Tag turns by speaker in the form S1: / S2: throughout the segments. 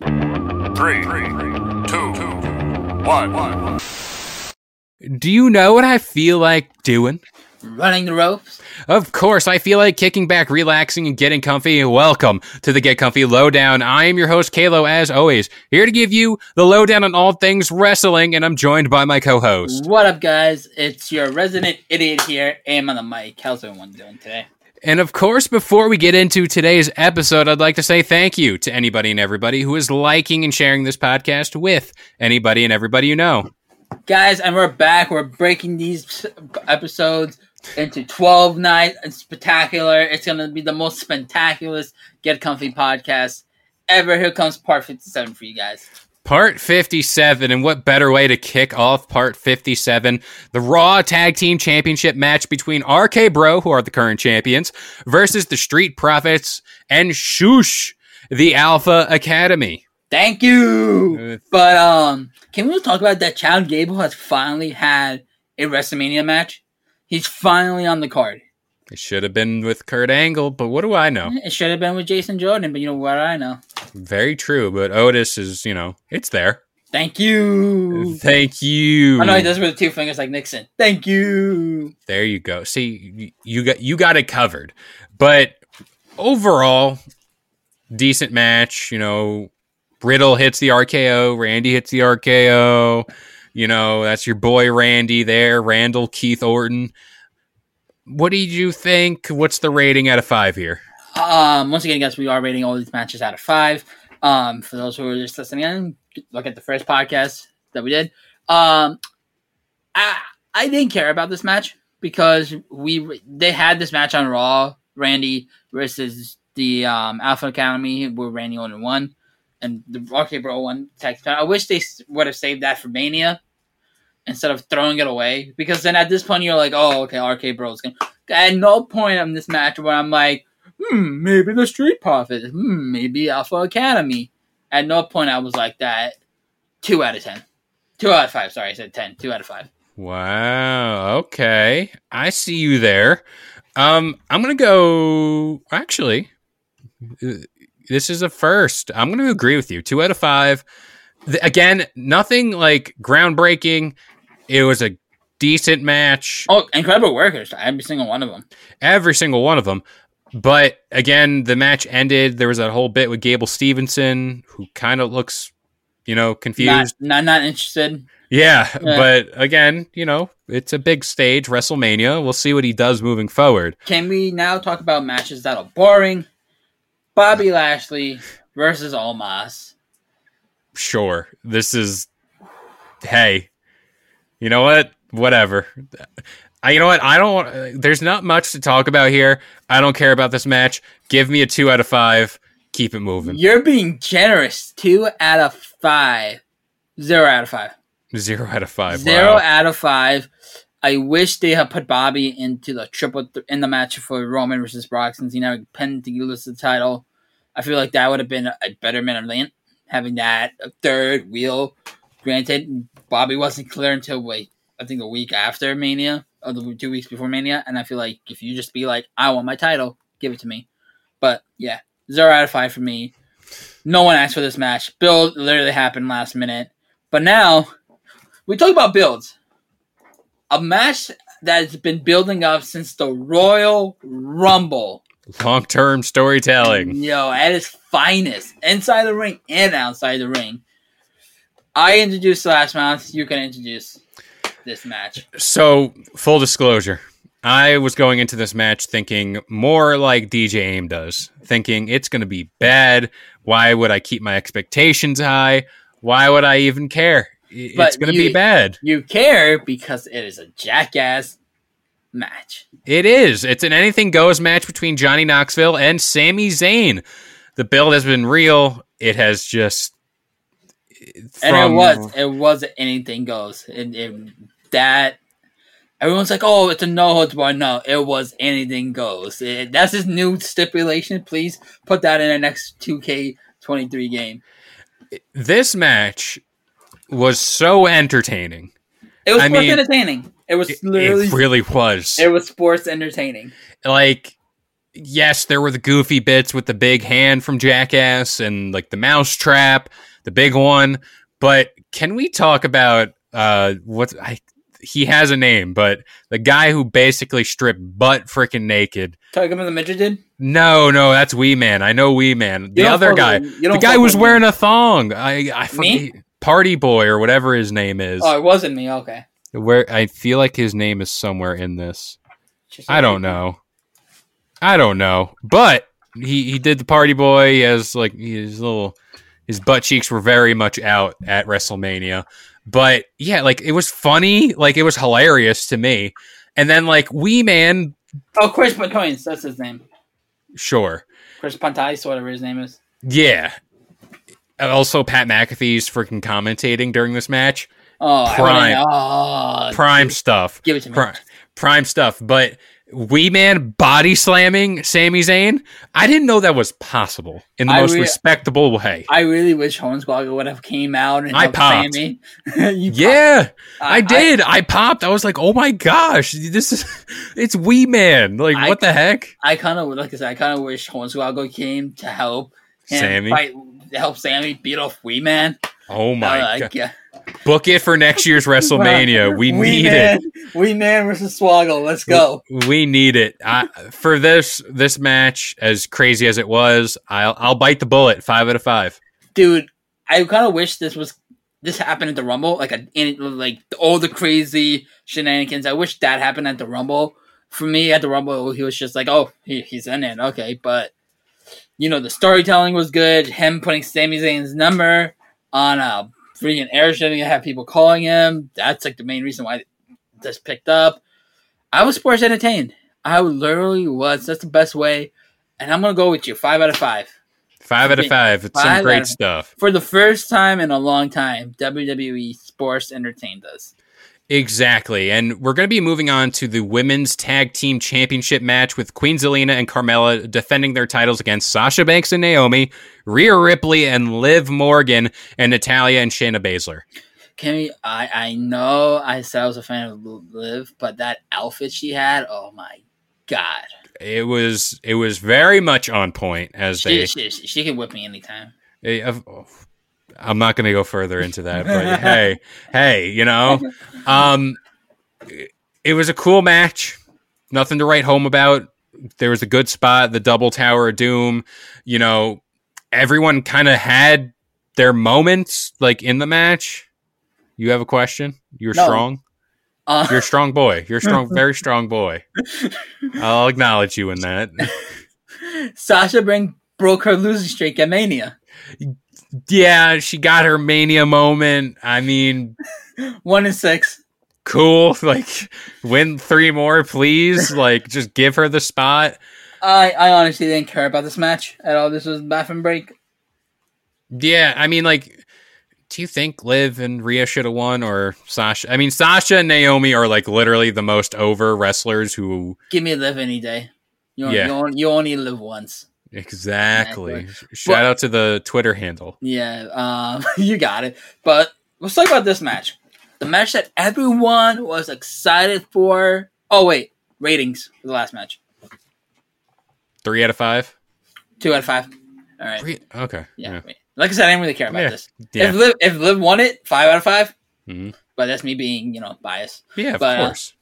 S1: Three, two, one.
S2: Do you know what I feel like doing?
S3: Running the ropes.
S2: Of course, I feel like kicking back, relaxing, and getting comfy. Welcome to the Get Comfy Lowdown. I am your host, Kalo, as always, here to give you the lowdown on all things wrestling, and I'm joined by my co host.
S3: What up, guys? It's your resident idiot here, Aim on the mic. How's everyone doing today?
S2: And of course, before we get into today's episode, I'd like to say thank you to anybody and everybody who is liking and sharing this podcast with anybody and everybody you know.
S3: Guys, and we're back. We're breaking these episodes into 12 nights and spectacular. It's going to be the most spectacular Get Comfy podcast ever. Here comes part 57 for you guys.
S2: Part 57, and what better way to kick off part 57? The Raw Tag Team Championship match between RK Bro, who are the current champions, versus the Street Profits and Shush, the Alpha Academy.
S3: Thank you. But um, can we talk about that? Chad Gable has finally had a WrestleMania match. He's finally on the card.
S2: It should have been with Kurt Angle, but what do I know?
S3: It should have been with Jason Jordan, but you know what I know.
S2: Very true, but Otis is, you know, it's there.
S3: Thank you.
S2: Thank you.
S3: I know he does with two fingers like Nixon. Thank you.
S2: There you go. See, you got you got it covered. But overall, decent match. You know, Riddle hits the RKO, Randy hits the RKO. You know, that's your boy Randy there, Randall Keith Orton. What did you think? What's the rating out of five here?
S3: Um, once again, guys, we are rating all these matches out of five. Um, for those who are just listening in, look at the first podcast that we did. Um, I I didn't care about this match because we they had this match on Raw, Randy versus the um, Alpha Academy, where Randy only won, and the RK Bro won. I wish they would have saved that for Mania instead of throwing it away because then at this point you're like, oh, okay, RK Bro's gonna. At no point in this match where I'm like, hmm, maybe the Street Profits, hmm, maybe Alpha Academy. At no point I was like that. Two out of ten. Two out of five. Sorry, I said ten. Two out of five.
S2: Wow. Okay, I see you there. Um, I'm gonna go. Actually, this is a first. I'm gonna agree with you. Two out of five. Again, nothing like groundbreaking. It was a decent match.
S3: Oh, incredible workers! Every single one of them.
S2: Every single one of them. But again, the match ended. There was that whole bit with Gable Stevenson, who kind of looks, you know, confused.
S3: Not, not, not interested.
S2: Yeah, but again, you know, it's a big stage, WrestleMania. We'll see what he does moving forward.
S3: Can we now talk about matches that are boring? Bobby Lashley versus Omos.
S2: Sure. This is hey. You know what? Whatever. I, you know what? I don't. There's not much to talk about here. I don't care about this match. Give me a two out of five. Keep it moving.
S3: You're being generous. Two out of five. Zero out of five.
S2: Zero out of five.
S3: Zero
S2: wow.
S3: out of five. I wish they had put Bobby into the triple th- in the match for Roman versus Brock since he never pinned to lose the title. I feel like that would have been a, better main event having that third wheel. Granted, Bobby wasn't clear until like I think a week after Mania, or the two weeks before Mania, and I feel like if you just be like, "I want my title, give it to me," but yeah, zero out of five for me. No one asked for this match. Build literally happened last minute, but now we talk about builds. A match that has been building up since the Royal Rumble.
S2: Long term storytelling.
S3: Yo, at its finest, inside the ring and outside the ring. I introduced last month. You can introduce this match.
S2: So, full disclosure, I was going into this match thinking more like DJ Aim does, thinking it's going to be bad. Why would I keep my expectations high? Why would I even care?
S3: But
S2: It's going to
S3: you-
S2: be bad.
S3: You care because it is a jackass match.
S2: It is. It's an anything goes match between Johnny Knoxville and Sami Zayn. The build has been real. It has just.
S3: And it was it was anything goes. It, it that everyone's like, oh, it's a no holds barred. No, it was anything goes. It- that's his new stipulation. Please put that in the next two K twenty three game.
S2: This match was so entertaining.
S3: It was
S2: I
S3: sports
S2: mean,
S3: entertaining. It was literally
S2: it really was.
S3: it was sports entertaining.
S2: like yes there were the goofy bits with the big hand from jackass and like the mouse trap the big one but can we talk about uh what i he has a name but the guy who basically stripped butt freaking naked
S3: Talking about the midget did.
S2: no no that's wee man i know wee man the other guy
S3: you
S2: the guy was wearing a thong i i
S3: Me?
S2: forget party boy or whatever his name is
S3: Oh, it wasn't me. Okay.
S2: where i feel like his name is somewhere in this
S3: Just-
S2: I don't know. I don't know. But he, he did the party boy. He has like his little his butt cheeks were very much out at WrestleMania. But yeah, like it was funny, like it was hilarious to me. And then like Wee Man,
S3: Oh, Chris Pontius. That's his name.
S2: sure.
S3: Chris Pontius, whatever his name is.
S2: Yeah. Also Pat McAfee's freaking commentating during this match.
S3: Oh,
S2: Prime.
S3: oh,
S2: Prime stuff.
S3: Give it to me.
S2: Prime, prime stuff. But Wee Man body slamming Sami Zayn, I didn't know that was possible in the
S3: I
S2: most
S3: re-
S2: respectable way.
S3: I really wish Hornswoggle would have came out and
S2: I
S3: helped
S2: popped.
S3: Sammy.
S2: Yeah,
S3: popped.
S2: I did. I, popped. I was like, "Oh my gosh, this is it's Wee Man!" Like,
S3: I-
S2: what the heck?
S3: I, kind of like I said. I kind of wish Hornswoggle came to help
S2: Sammy?
S3: fight, help Sammy beat off Wee Man.
S2: Oh my
S3: Uh,
S2: god! Book it for next year's WrestleMania. We
S3: Wee
S2: need
S3: Man,
S2: it.
S3: We Man versus Swoggle. Let's go.
S2: We need it. I, for this this match, as crazy as it was, I'll I'll bite the bullet. Five out of five.
S3: dude. I kind of wish this was this happened at the Rumble, like a in, like all the crazy shenanigans. I wish that happened at the Rumble. For me, at the Rumble, he was just like, "Oh, he, he's in it, okay." But you know, the storytelling was good. Him putting Sami Zayn's number on a freaking airship and have people calling him. That's like the main reason why this picked up. I was sports entertained. I literally was. That's the best way. And I'm gonna go with you. Five out of five.
S2: Five out of five. It's
S3: Five
S2: some great stuff.
S3: For the first time in a long time, WWE Sports entertained us.
S2: Exactly. And we're going to be moving on to the women's tag team championship match with Queen Zelina and Carmella defending their titles against Sasha Banks and Naomi, Rhea Ripley and Liv Morgan, and Natalya and Shayna Baszler.
S3: Can we? I I know I said I was a fan of Liv, but that outfit she had, oh my god,
S2: It was it was very much on point as
S3: she
S2: they.
S3: she, she, she can whip me anytime.
S2: Eh, of- oh, I'm not going to go further into that, but hey, hey, you know, um, it was a cool match. Nothing to write home about. There was a good spot, the double tower of doom. You know, everyone kind of had their moments, like in the match. You have a question? You're
S3: No.
S2: strong.
S3: Uh,
S2: You're a strong boy. You're a strong, very strong boy. I'll acknowledge you in that.
S3: Sasha Banks broke her losing streak at Mania.
S2: Yeah, she got her mania moment. I mean,
S3: One and six.
S2: cool. Like, win three more, please. Like, just give her the spot.
S3: I I honestly didn't care about this match at all. This was bathroom break.
S2: Yeah, I mean, like, do you think Liv and Rhea should have won or Sasha? I mean, Sasha and Naomi are like literally the most over wrestlers who.
S3: Give me Liv any day. You only,
S2: Yeah.
S3: you, only, you only live once.
S2: Exactly. Shout out to the Twitter handle.
S3: Yeah, um, you got it. But let's talk about this match. The match that everyone was excited for. Oh wait, ratings for the last match.
S2: Three out of five.
S3: Two out of five. All right.
S2: Three. Okay.
S3: Yeah.
S2: Yeah.
S3: Like I said, I didn't really care about
S2: Yeah.
S3: this.
S2: Yeah.
S3: If Liv if Liv won it, five out of 5
S2: Mhm.
S3: But that's me being, you know, biased.
S2: Yeah. Of
S3: but, uh,
S2: course.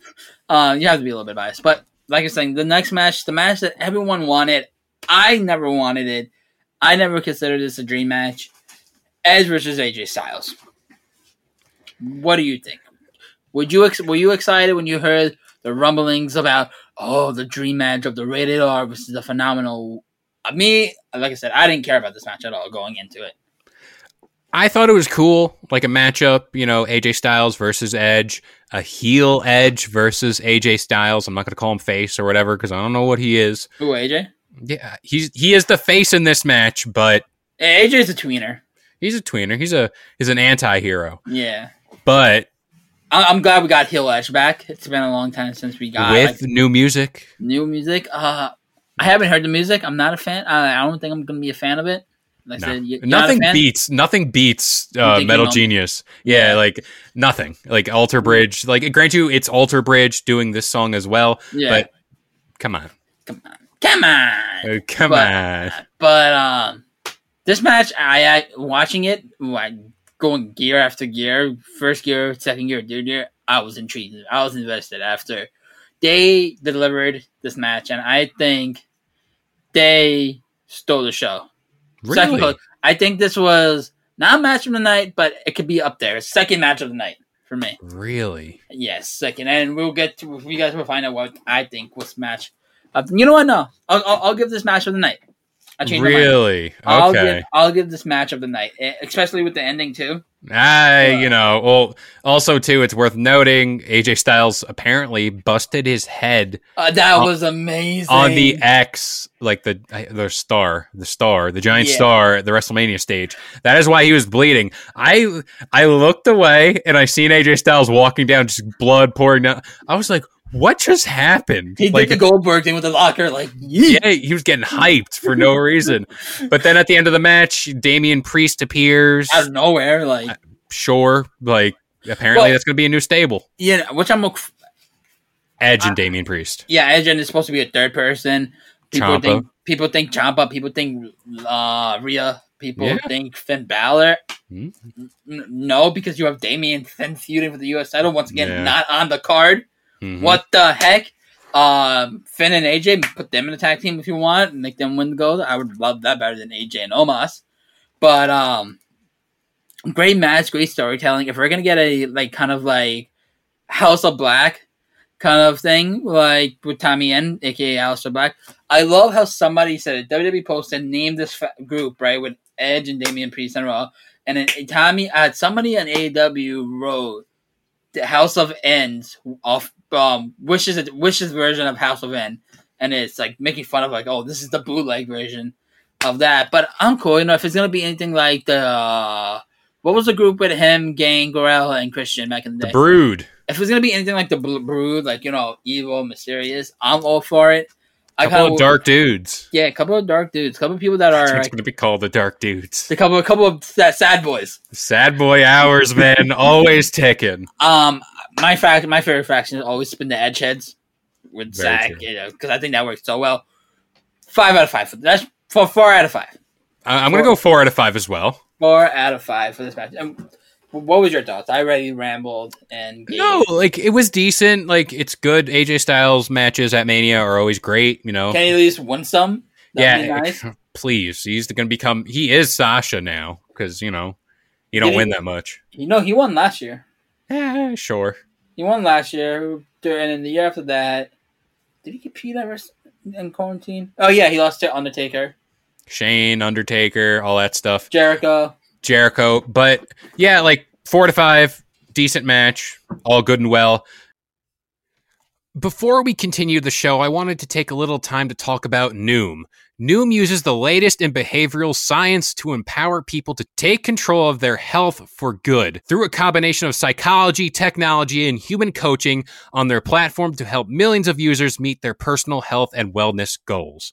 S3: Uh, you have to be a little bit biased. But like I was saying, the next match, the match that everyone wanted, I never wanted it. I never considered this a dream match. Edge versus AJ Styles. What do you think? Would you ex- were you excited when you heard the rumblings about oh the dream match of the rated R versus the phenomenal? Uh, me, like I said, I didn't care about this match at all going into it.
S2: I thought it was cool, like a matchup, you know, AJ Styles versus Edge, a heel Edge versus AJ Styles. I'm not going to call him face or whatever because I don't know what he is.
S3: Who AJ?
S2: Yeah, he's he is the face in this match, but
S3: AJ's a tweener.
S2: he's a tweener. He's a he's an anti-hero.
S3: Yeah,
S2: But
S3: I- I'm glad we got Heel Edge back. It's been a long time since we got
S2: with
S3: like,
S2: new music,
S3: new music. Uh, I haven't heard the music. I'm not a fan. I, I don't think I'm gonna be a fan of it. Like
S2: no.
S3: I said, you- you're not
S2: nothing beats nothing beats uh, Metalingus. Yeah,
S3: Yeah.
S2: like nothing. Like Alter Bridge. Like grant you, it's Alter Bridge doing this song as well.
S3: Yeah,
S2: But come on,
S3: come on, come on.
S2: Uh, come
S3: But-
S2: on.
S3: But um, this match, I, I watching it, like going gear after gear, first gear, second gear, third gear. I was intrigued. I was invested after they delivered this match, and I think they stole the show. Second
S2: Really?
S3: place. I think this was not a match of the night, but it could be up there. Second match of the night for me.
S2: Really?
S3: Yes, second, and we'll get to you guys will find out what I think was match. Of, you know what? No, I'll, I'll, I'll give this match of the night. I changed my mind.
S2: Really?
S3: I'll
S2: Okay.
S3: give I'll give this match of the night, eh, especially with the ending too.
S2: I,
S3: Uh,
S2: you know, well, also too, it's worth noting AJ Styles apparently busted his head
S3: Uh, that
S2: On-
S3: was amazing
S2: on the X, like the the star, the star, the giant
S3: Yeah.
S2: star at the WrestleMania stage. That is why he was bleeding. I I looked away and I seen AJ Styles walking down, just blood pouring down. I was like, what just happened?
S3: He
S2: like,
S3: did the Goldberg thing with the locker, like yeet.
S2: yeah, he was getting hyped for no reason. But then at the end of the match, Damian Priest appears.
S3: out of nowhere, like
S2: Sure, like apparently
S3: Well-
S2: that's going to be a new stable.
S3: yeah. Which I'm ok-
S2: Edge
S3: Uh,
S2: and Damian Priest.
S3: yeah. Edge is supposed to be a third person. People think people think Ciampa. People think uh, Rhea. People
S2: Yeah.
S3: think Finn Balor.
S2: Hmm.
S3: N- no, because you have Damian Finn feuding for the U.S. title once again,
S2: Yeah.
S3: not on the card.
S2: Mhm.
S3: What the heck? Um, Finn and AJ, put them in a tag team if you want, and make them win the gold. I would love that better than AJ and Omos. But um, great match, great storytelling. If we're gonna get a like kind of like House of Black kind of thing, like with Tommy End, aka Aleister Black, I love how somebody said it. WWE posted named this fa- group right with Edge and Damian Priest and Raw, and then Tommy uh, somebody on AEW wrote the House of Ends off um wishes wishes version of House of N, and it's like making fun of like oh this is the bootleg version of that. But I'm cool, you know, if it's gonna be anything like the uh, what was the group with him, Gang, Gorilla, and Christian back in the
S2: The
S3: day?
S2: Brood.
S3: if it's gonna be anything like the Brood, like you know, evil, mysterious, I'm all for it. I
S2: couple
S3: kinda-
S2: of dark dudes.
S3: yeah, a couple of dark dudes, a couple of people that are
S2: it's going to be called, the dark dudes.
S3: a couple, a couple of sad, sad boys.
S2: Sad boy hours, man, always ticking.
S3: Um, my fact, my favorite faction has always been the Edgeheads with
S2: Very
S3: Zach,
S2: true.
S3: you know, because I think that works so well. Five out of five. That's for four out of five.
S2: I- I'm going to go four out of five as well.
S3: Four out of five for this match. Um, what was your thoughts? I already rambled and gave-
S2: No, like it was decent. Like it's good. AJ Styles matches at Mania are always great. You know,
S3: Can you at least win some? That'd
S2: yeah.
S3: nice.
S2: Please, he's going to become. He is Sasha now because you know you don't
S3: Did he-
S2: win that much.
S3: You know, he won last year.
S2: Yeah, sure.
S3: He won last year, and then the year after that, did he compete ever in quarantine? Oh yeah, he lost to Undertaker,
S2: Shane, Undertaker, all that stuff.
S3: Jericho.
S2: Jericho. But yeah, like four to five, decent match, all good and well. Before we continue the show, I wanted to take a little time to talk about Noom. Noom uses the latest in behavioral science to empower people to take control of their health for good through a combination of psychology, technology, and human coaching on their platform to help millions of users meet their personal health and wellness goals.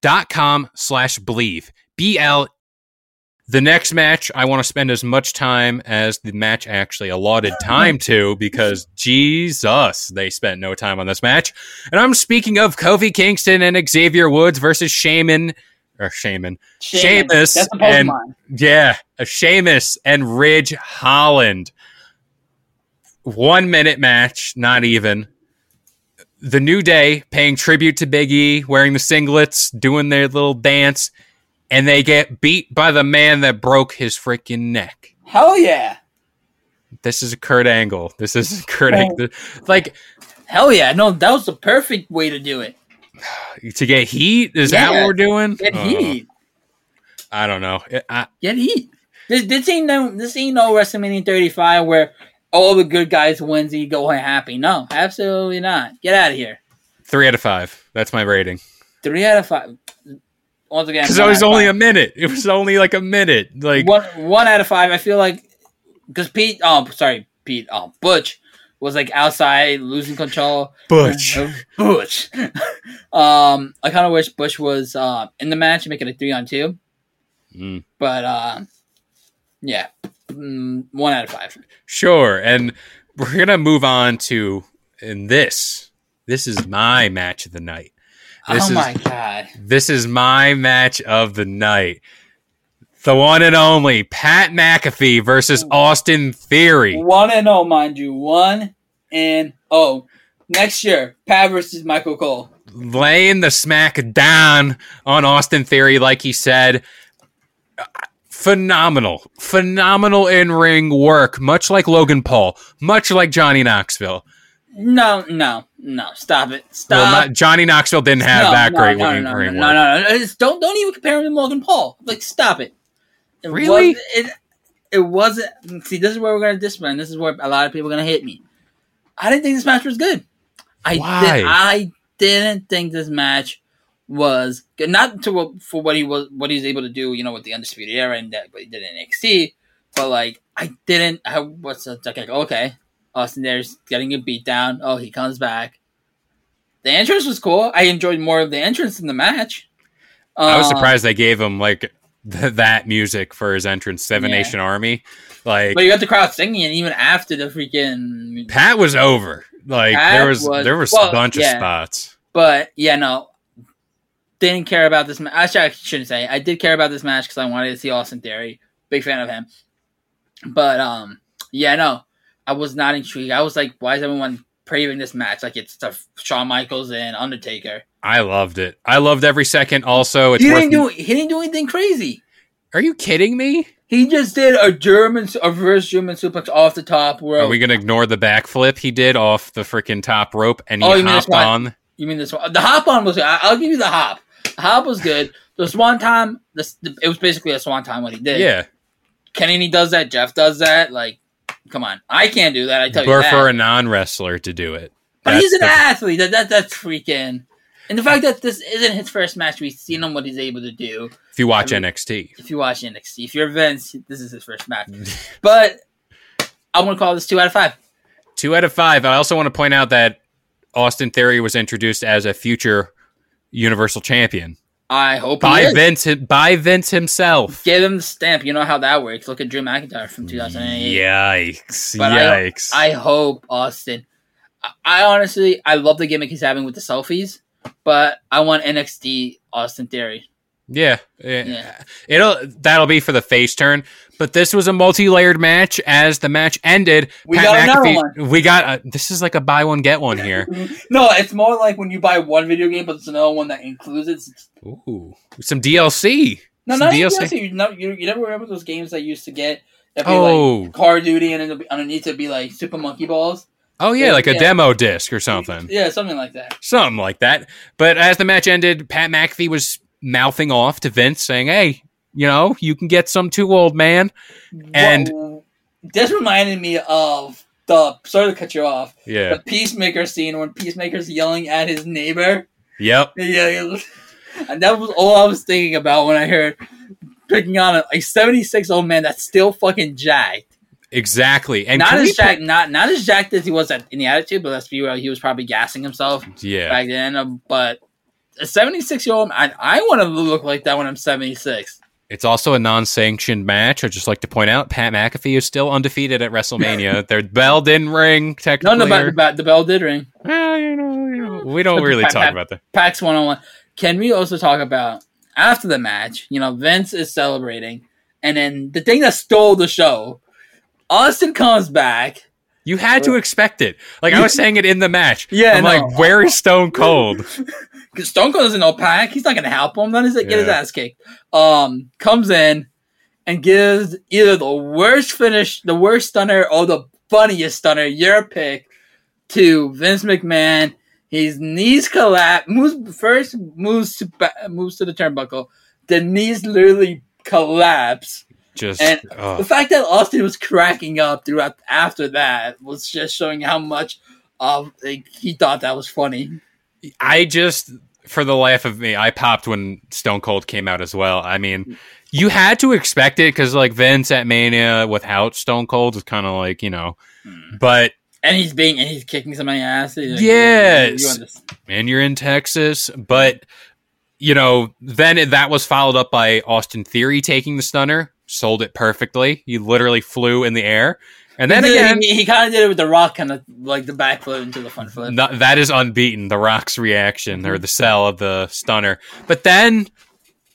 S2: dot com slash believe. B l. The next match i want to spend as much time as the match actually allotted time to because jesus they spent no time on this match. And i'm speaking of kofi kingston and xavier woods versus shaman or shaman
S3: Shaman.
S2: Sheamus and yeah a Sheamus and ridge holland. One minute match not even the New Day paying tribute to Big E, wearing the singlets, doing their little dance, and they get beat by the man that broke his freaking neck.
S3: Hell yeah.
S2: This is a Kurt Angle. This is Kurt. Angle. Like
S3: Hell yeah. No, that was the perfect way to do it.
S2: to get heat. Is that what we're doing?
S3: Get
S2: Oh,
S3: heat.
S2: I don't know. I,
S3: Get heat. This, this ain't no this ain't no WrestleMania 35 where all the good guys wins and you go home happy. No, absolutely not. Get out of here.
S2: three out of five. That's my rating.
S3: Three out of five. Once again,
S2: Because it was only
S3: five.
S2: a minute. It was only like a minute. Like
S3: one one out of five. I feel like because Pete, oh sorry, Pete, oh Butch was like outside losing control.
S2: Butch.
S3: of Butch. um, I kind of wish Bush was uh, in the match and make it a three on two.
S2: Mm.
S3: But uh, yeah, mm, one out of five.
S2: Sure. And we're gonna move on to in this. This is my match of the night. This
S3: oh
S2: is
S3: my god!
S2: this is my match of the night. The one and only Pat McAfee versus Austin Theory.
S3: One and oh, mind you, one and oh. Next year, Pat versus Michael Cole.
S2: Laying the smack down on Austin Theory, like he said. Phenomenal, phenomenal in ring work, much like Logan Paul, much like Johnny Knoxville.
S3: No, no, no! Stop it! Stop!
S2: Well, not, Johnny Knoxville didn't have
S3: No,
S2: that
S3: no,
S2: great
S3: no,
S2: ring,
S3: no,
S2: ring
S3: no,
S2: work.
S3: no, no, no. Don't don't even compare him to Logan Paul. Like, stop it. It
S2: Really?
S3: wasn't- it, it wasn't. See, this is where we're gonna discipline. This is where a lot of people are gonna hit me. I didn't think this match was good. I
S2: Why?
S3: Did, I didn't think this match was. Not to what, for what he was, what he was able to do. You know, with the undisputed era and that what he did in NXT. But like, I didn't. I, what's the, like? Okay, Austin there's getting a beat down. Oh, he comes back. The entrance was cool. I enjoyed more of the entrance in the match.
S2: I was
S3: Um,
S2: surprised they gave him like th- that music for his entrance, Seven
S3: Yeah.
S2: Nation Army. Like
S3: But you got the crowd singing, and even after the freaking.
S2: Pat was over. Like
S3: Pat
S2: there was,
S3: was-
S2: there was
S3: well,
S2: a bunch
S3: yeah.
S2: of spots.
S3: But yeah, no, didn't care about this match. Actually, I shouldn't say. I did care about this match because I wanted to see Austin Theory. Big fan of him. But um, yeah, no, I was not intrigued. I was like, why is everyone praising this match like it's the Shawn Michaels and Undertaker?
S2: I loved it. I loved every second. Also, it's
S3: He didn't do he didn't do anything crazy.
S2: Are you kidding me?
S3: He just did a German, a reverse German suplex off the top rope.
S2: Are we gonna ignore the backflip he did off the freaking top rope and he
S3: Oh, you mean this
S2: hopped on?
S3: You mean this one? The hop on was. I'll give you the hop. Hop was good. The Swanton. This it was basically a Swanton. What he did.
S2: Yeah,
S3: Kennedy does that. Jeff does that. Like, come on, I can't do that. I tell you
S2: but
S3: that.
S2: for a non wrestler to do it.
S3: but
S2: That's
S3: he's an
S2: the-
S3: athlete. That, that that's freaking. And the fact that this isn't his first match, we've seen him what he's able to do.
S2: If you watch
S3: I mean-
S2: NXT,
S3: If you watch NXT, if you're Vince, this is his first match. But I'm gonna call this two out of five.
S2: two out of five. I also want to point out that Austin Theory was introduced as a future Universal Champion
S3: I hope
S2: by. Vince by Vince himself.
S3: Give him the stamp. You know how that works. Look at Drew McIntyre from 2008.
S2: Yikes!
S3: But I-
S2: Yikes!
S3: I hope Austin. I, I honestly, I love the gimmick he's having with the selfies, but I want NXT Austin Theory.
S2: Yeah, yeah.
S3: Yeah.
S2: It'll that'll be for the face turn. But this was a multi-layered match. As the match ended,
S3: We got another one.
S2: We got a, this is like a buy one get one here.
S3: No, it's more like when you buy one video game, but it's another one that includes it.
S2: Ooh, some DLC.
S3: No,
S2: Some
S3: not
S2: DLC.
S3: DLC. You, know, you, you never remember those games that you used to get? That'd be
S2: Oh.
S3: like of Duty, and then underneath it'd be like Super Monkey Balls.
S2: Oh yeah, like a
S3: Yeah.
S2: demo disc or something.
S3: Yeah, something like that.
S2: Something like that. But as the match ended, Pat McAfee was mouthing off to Vince, saying, "Hey, you know, you can get some too old man." And-
S3: Whoa. this reminded me of the sorry to cut you off.
S2: Yeah.
S3: The Peacemaker scene when Peacemaker's yelling at his neighbor.
S2: Yep.
S3: Yeah, and that was all I was thinking about when I heard picking on a, 76 old man that's still fucking jacked.
S2: Exactly. And
S3: not as jacked, not not as jacked as he was at, in the attitude, but let's be real, he was probably gassing himself
S2: yeah.
S3: back then. um, But a 76 year old, I, I want to look like that when I'm 76.
S2: It's also a non-sanctioned match. I'd just like to point out Pat McAfee is still undefeated at WrestleMania. Their bell didn't ring
S3: No,
S2: technically.
S3: no,
S2: or-
S3: but, the bell did ring.
S2: Well, you know, you know, we don't
S3: But
S2: really
S3: Pat-
S2: talk
S3: Pat-
S2: about that.
S3: PAX 101. Can we also talk about after the match? You know, Vince is celebrating, and then the thing that stole the show, Austin comes back.
S2: You had to expect it. Like I was saying it in the match.
S3: Yeah,
S2: I'm
S3: no.
S2: like, where is Stone Cold?
S3: Because Stone Cold doesn't know Pac. He's not going to help him. Let his get his ass kicked. Um, comes in and gives either the worst finish, the worst stunner, or the funniest stunner. Your pick to Vince McMahon. His knees collapse. Moves first. Moves to moves to the turnbuckle. The knees literally collapse.
S2: Just
S3: And The fact that Austin was cracking up throughout after that was just showing how much of like, he thought that was funny.
S2: I just for the life of me, I popped when Stone Cold came out as well. I mean, you had to expect it because like Vince at Mania without Stone Cold is kind of like you know,
S3: Hmm.
S2: but
S3: And he's being and he's kicking somebody's ass. Like,
S2: Yes.
S3: you
S2: and you're in Texas, but you know, then it, that was followed up by Austin Theory taking the stunner, sold it perfectly. He literally flew in the air, and then
S3: he, did-
S2: again,
S3: he, he kind of did it with the rock, kind of like the backflip into the front flip.
S2: That is unbeaten. The Rock's reaction or mm-hmm. the sell of the stunner. But then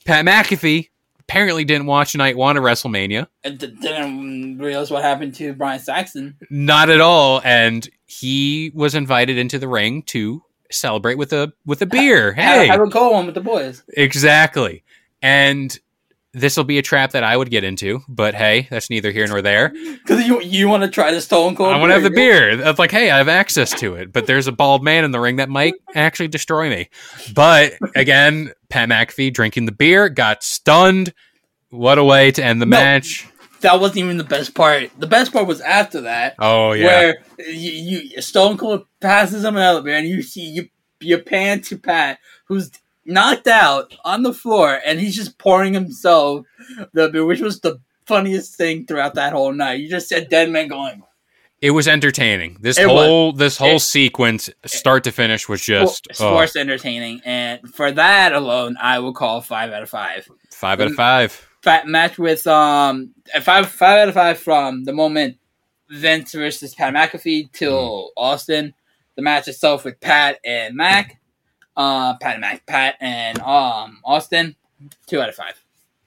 S2: Pat McAfee apparently didn't watch night one of WrestleMania.
S3: And d- didn't realize what happened to Byron Saxton.
S2: Not at all. And he was invited into the ring to celebrate with a with a beer.
S3: Have,
S2: Hey,
S3: have a cold one with the boys.
S2: exactly. And this will be a trap that I would get into, but hey, that's neither here nor there.
S3: Because you you want to try the Stone Cold.
S2: I want to have the
S3: beer.
S2: It's like, hey, I have access to it, but there's a bald man in the ring that might actually destroy me. But again, Pat McAfee drinking the beer got stunned. What a way to end the
S3: No.
S2: match!
S3: That wasn't even the best part. The best part was after that.
S2: Oh yeah,
S3: where you, you Stone Cold passes him an elevator, and you see you you pan to Pat, who's knocked out on the floor, and he's just pouring himself the beer, which was the funniest thing throughout that whole night. You just said dead man going.
S2: it was entertaining. This
S3: It
S2: whole this whole
S3: It-
S2: sequence, start to finish, was just
S3: Well,
S2: oh,
S3: sports entertaining, and for that alone, I will call five out of five.
S2: five out of five.
S3: Fat match with um a five five out of five from the moment Vince versus Pat McAfee till Austin. The match itself with Pat and Mac, uh, Pat and Mac, Pat and um Austin, two out of five.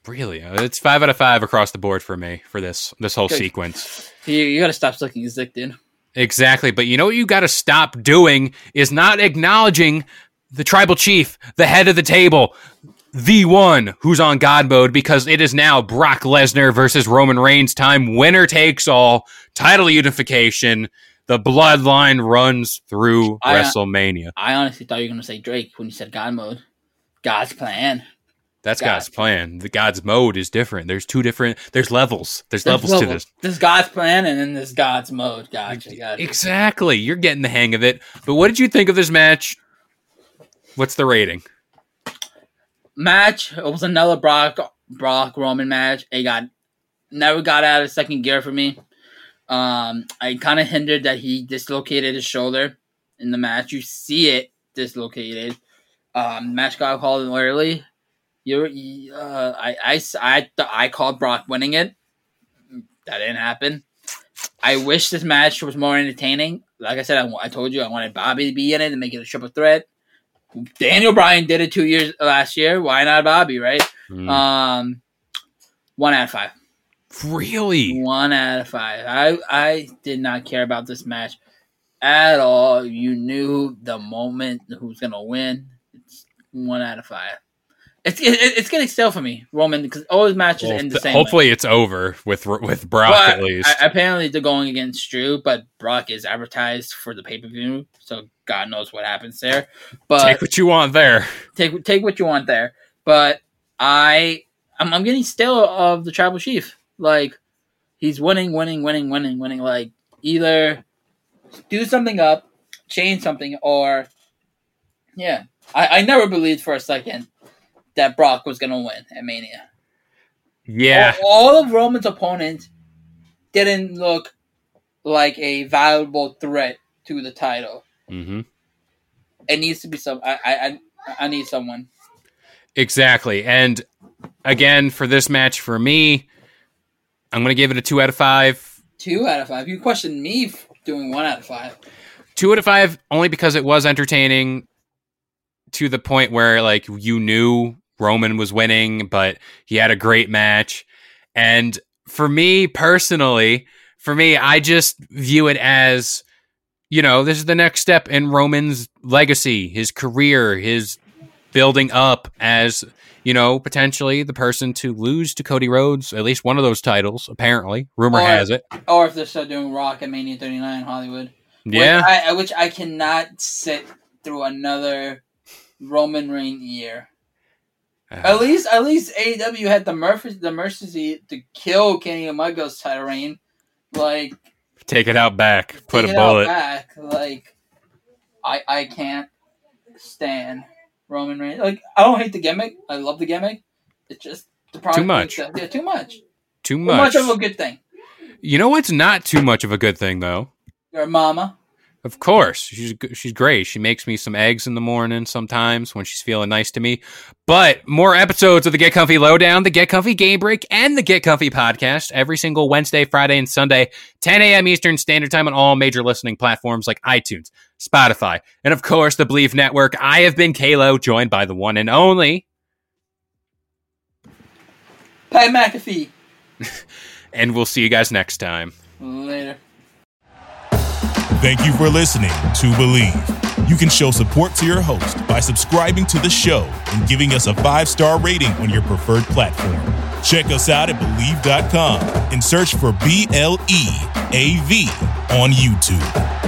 S2: Really, it's five out of five across the board for me for this this whole
S3: Good.
S2: sequence.
S3: You, you gotta stop sucking his dick, dude.
S2: Exactly. But you know what you got to stop doing is not acknowledging the tribal chief, the head of the table, the one who's on God mode because it is now Brock Lesnar versus Roman Reigns time. Winner takes all. Title unification. The bloodline runs through
S3: I, uh,
S2: WrestleMania.
S3: I honestly thought you were gonna say Drake when you said God mode. God's plan.
S2: That's God's
S3: gotcha.
S2: plan. The God's mode is different. There's two different. There's levels. There's,
S3: There's
S2: levels to this.
S3: There's God's plan and then there's God's mode. Gotcha, gotcha.
S2: Exactly. You're getting the hang of it. But what did you think of this match? What's the rating?
S3: match. It was another Brock Brock Roman match. It got never got out of second gear for me. Um, I kind of hindered that he dislocated his shoulder in the match. You see it dislocated. Um, match got called in early. You, uh, I, I, I, I called Brock winning it. That didn't happen. I wish this match was more entertaining. Like I said, I, I told you I wanted Bobby to be in it and make it a triple threat. Daniel Bryan did it two years last year. Why not Bobby, right?
S2: Mm.
S3: Um, one out of five.
S2: Really?
S3: One out of five. I I did not care about this match at all. You knew the moment who's gonna win. It's one out of five. It's it, it's getting stale for me, Roman, because all his matches
S2: Well,
S3: end the same.
S2: hopefully it's over with with Brock
S3: Well,
S2: at least.
S3: I- apparently they're going against Drew, but Brock is advertised for the pay per view, so God knows what happens there. But
S2: Take what you want there.
S3: take take what you want there. But I I'm, I'm getting stale of the tribal chief. Like he's winning, winning, winning, winning, winning. Like either do something up, change something, or yeah. I, I never believed for a second that Brock was gonna win at Mania.
S2: Yeah.
S3: All, all of Roman's opponents didn't look like a valuable threat to the title.
S2: Mm-hmm.
S3: It needs to be some. I I I, I need someone.
S2: Exactly. And again, for this match, for me, I'm going to give it a two out of five.
S3: Two out of five. You questioned me doing one out of five.
S2: Two out of five, only because it was entertaining to the point where, like, you knew Roman was winning, but he had a great match. And for me personally, for me, I just view it as, you know, this is the next step in Roman's legacy, his career, his building up as, you know, potentially the person to lose to Cody Rhodes, at least one of those titles, apparently. Rumor
S3: Or-
S2: has it.
S3: Or if they're still doing Rock at Mania 39 in Hollywood.
S2: Yeah.
S3: Which I, which I cannot sit through another Roman Reign year. At least, at least AEW had the mercy, the mercy to kill Kenny Omega's title reign. Like,
S2: Take it out back. Put
S3: take
S2: a
S3: it out
S2: bullet.
S3: back. Like, I I can't stand Roman Reigns. Like, I don't hate the gimmick. I love the gimmick. It's just the product.
S2: much.
S3: needs to- Yeah, too much.
S2: Too
S3: Too
S2: much.
S3: much of a good thing.
S2: you know what's not too much of a good thing though?
S3: Your mama.
S2: Of course, she's she's great. She makes me some eggs in the morning sometimes when she's feeling nice to me. But more episodes of the Get Comfy Lowdown, the Get Comfy Game Break, and the Get Comfy podcast every single Wednesday, Friday, and Sunday, 10 a.m. Eastern Standard Time on all major listening platforms like iTunes, Spotify, and of course the Bleav Network. I have been Kalo, joined by the one and only,
S3: Pat McAfee.
S2: and we'll see you guys next time.
S3: Later.
S4: Thank you for listening to Believe. You can show support to your host by subscribing to the show and giving us a five star rating on your preferred platform. Check us out at Bleav.com and search for B L E A V on YouTube.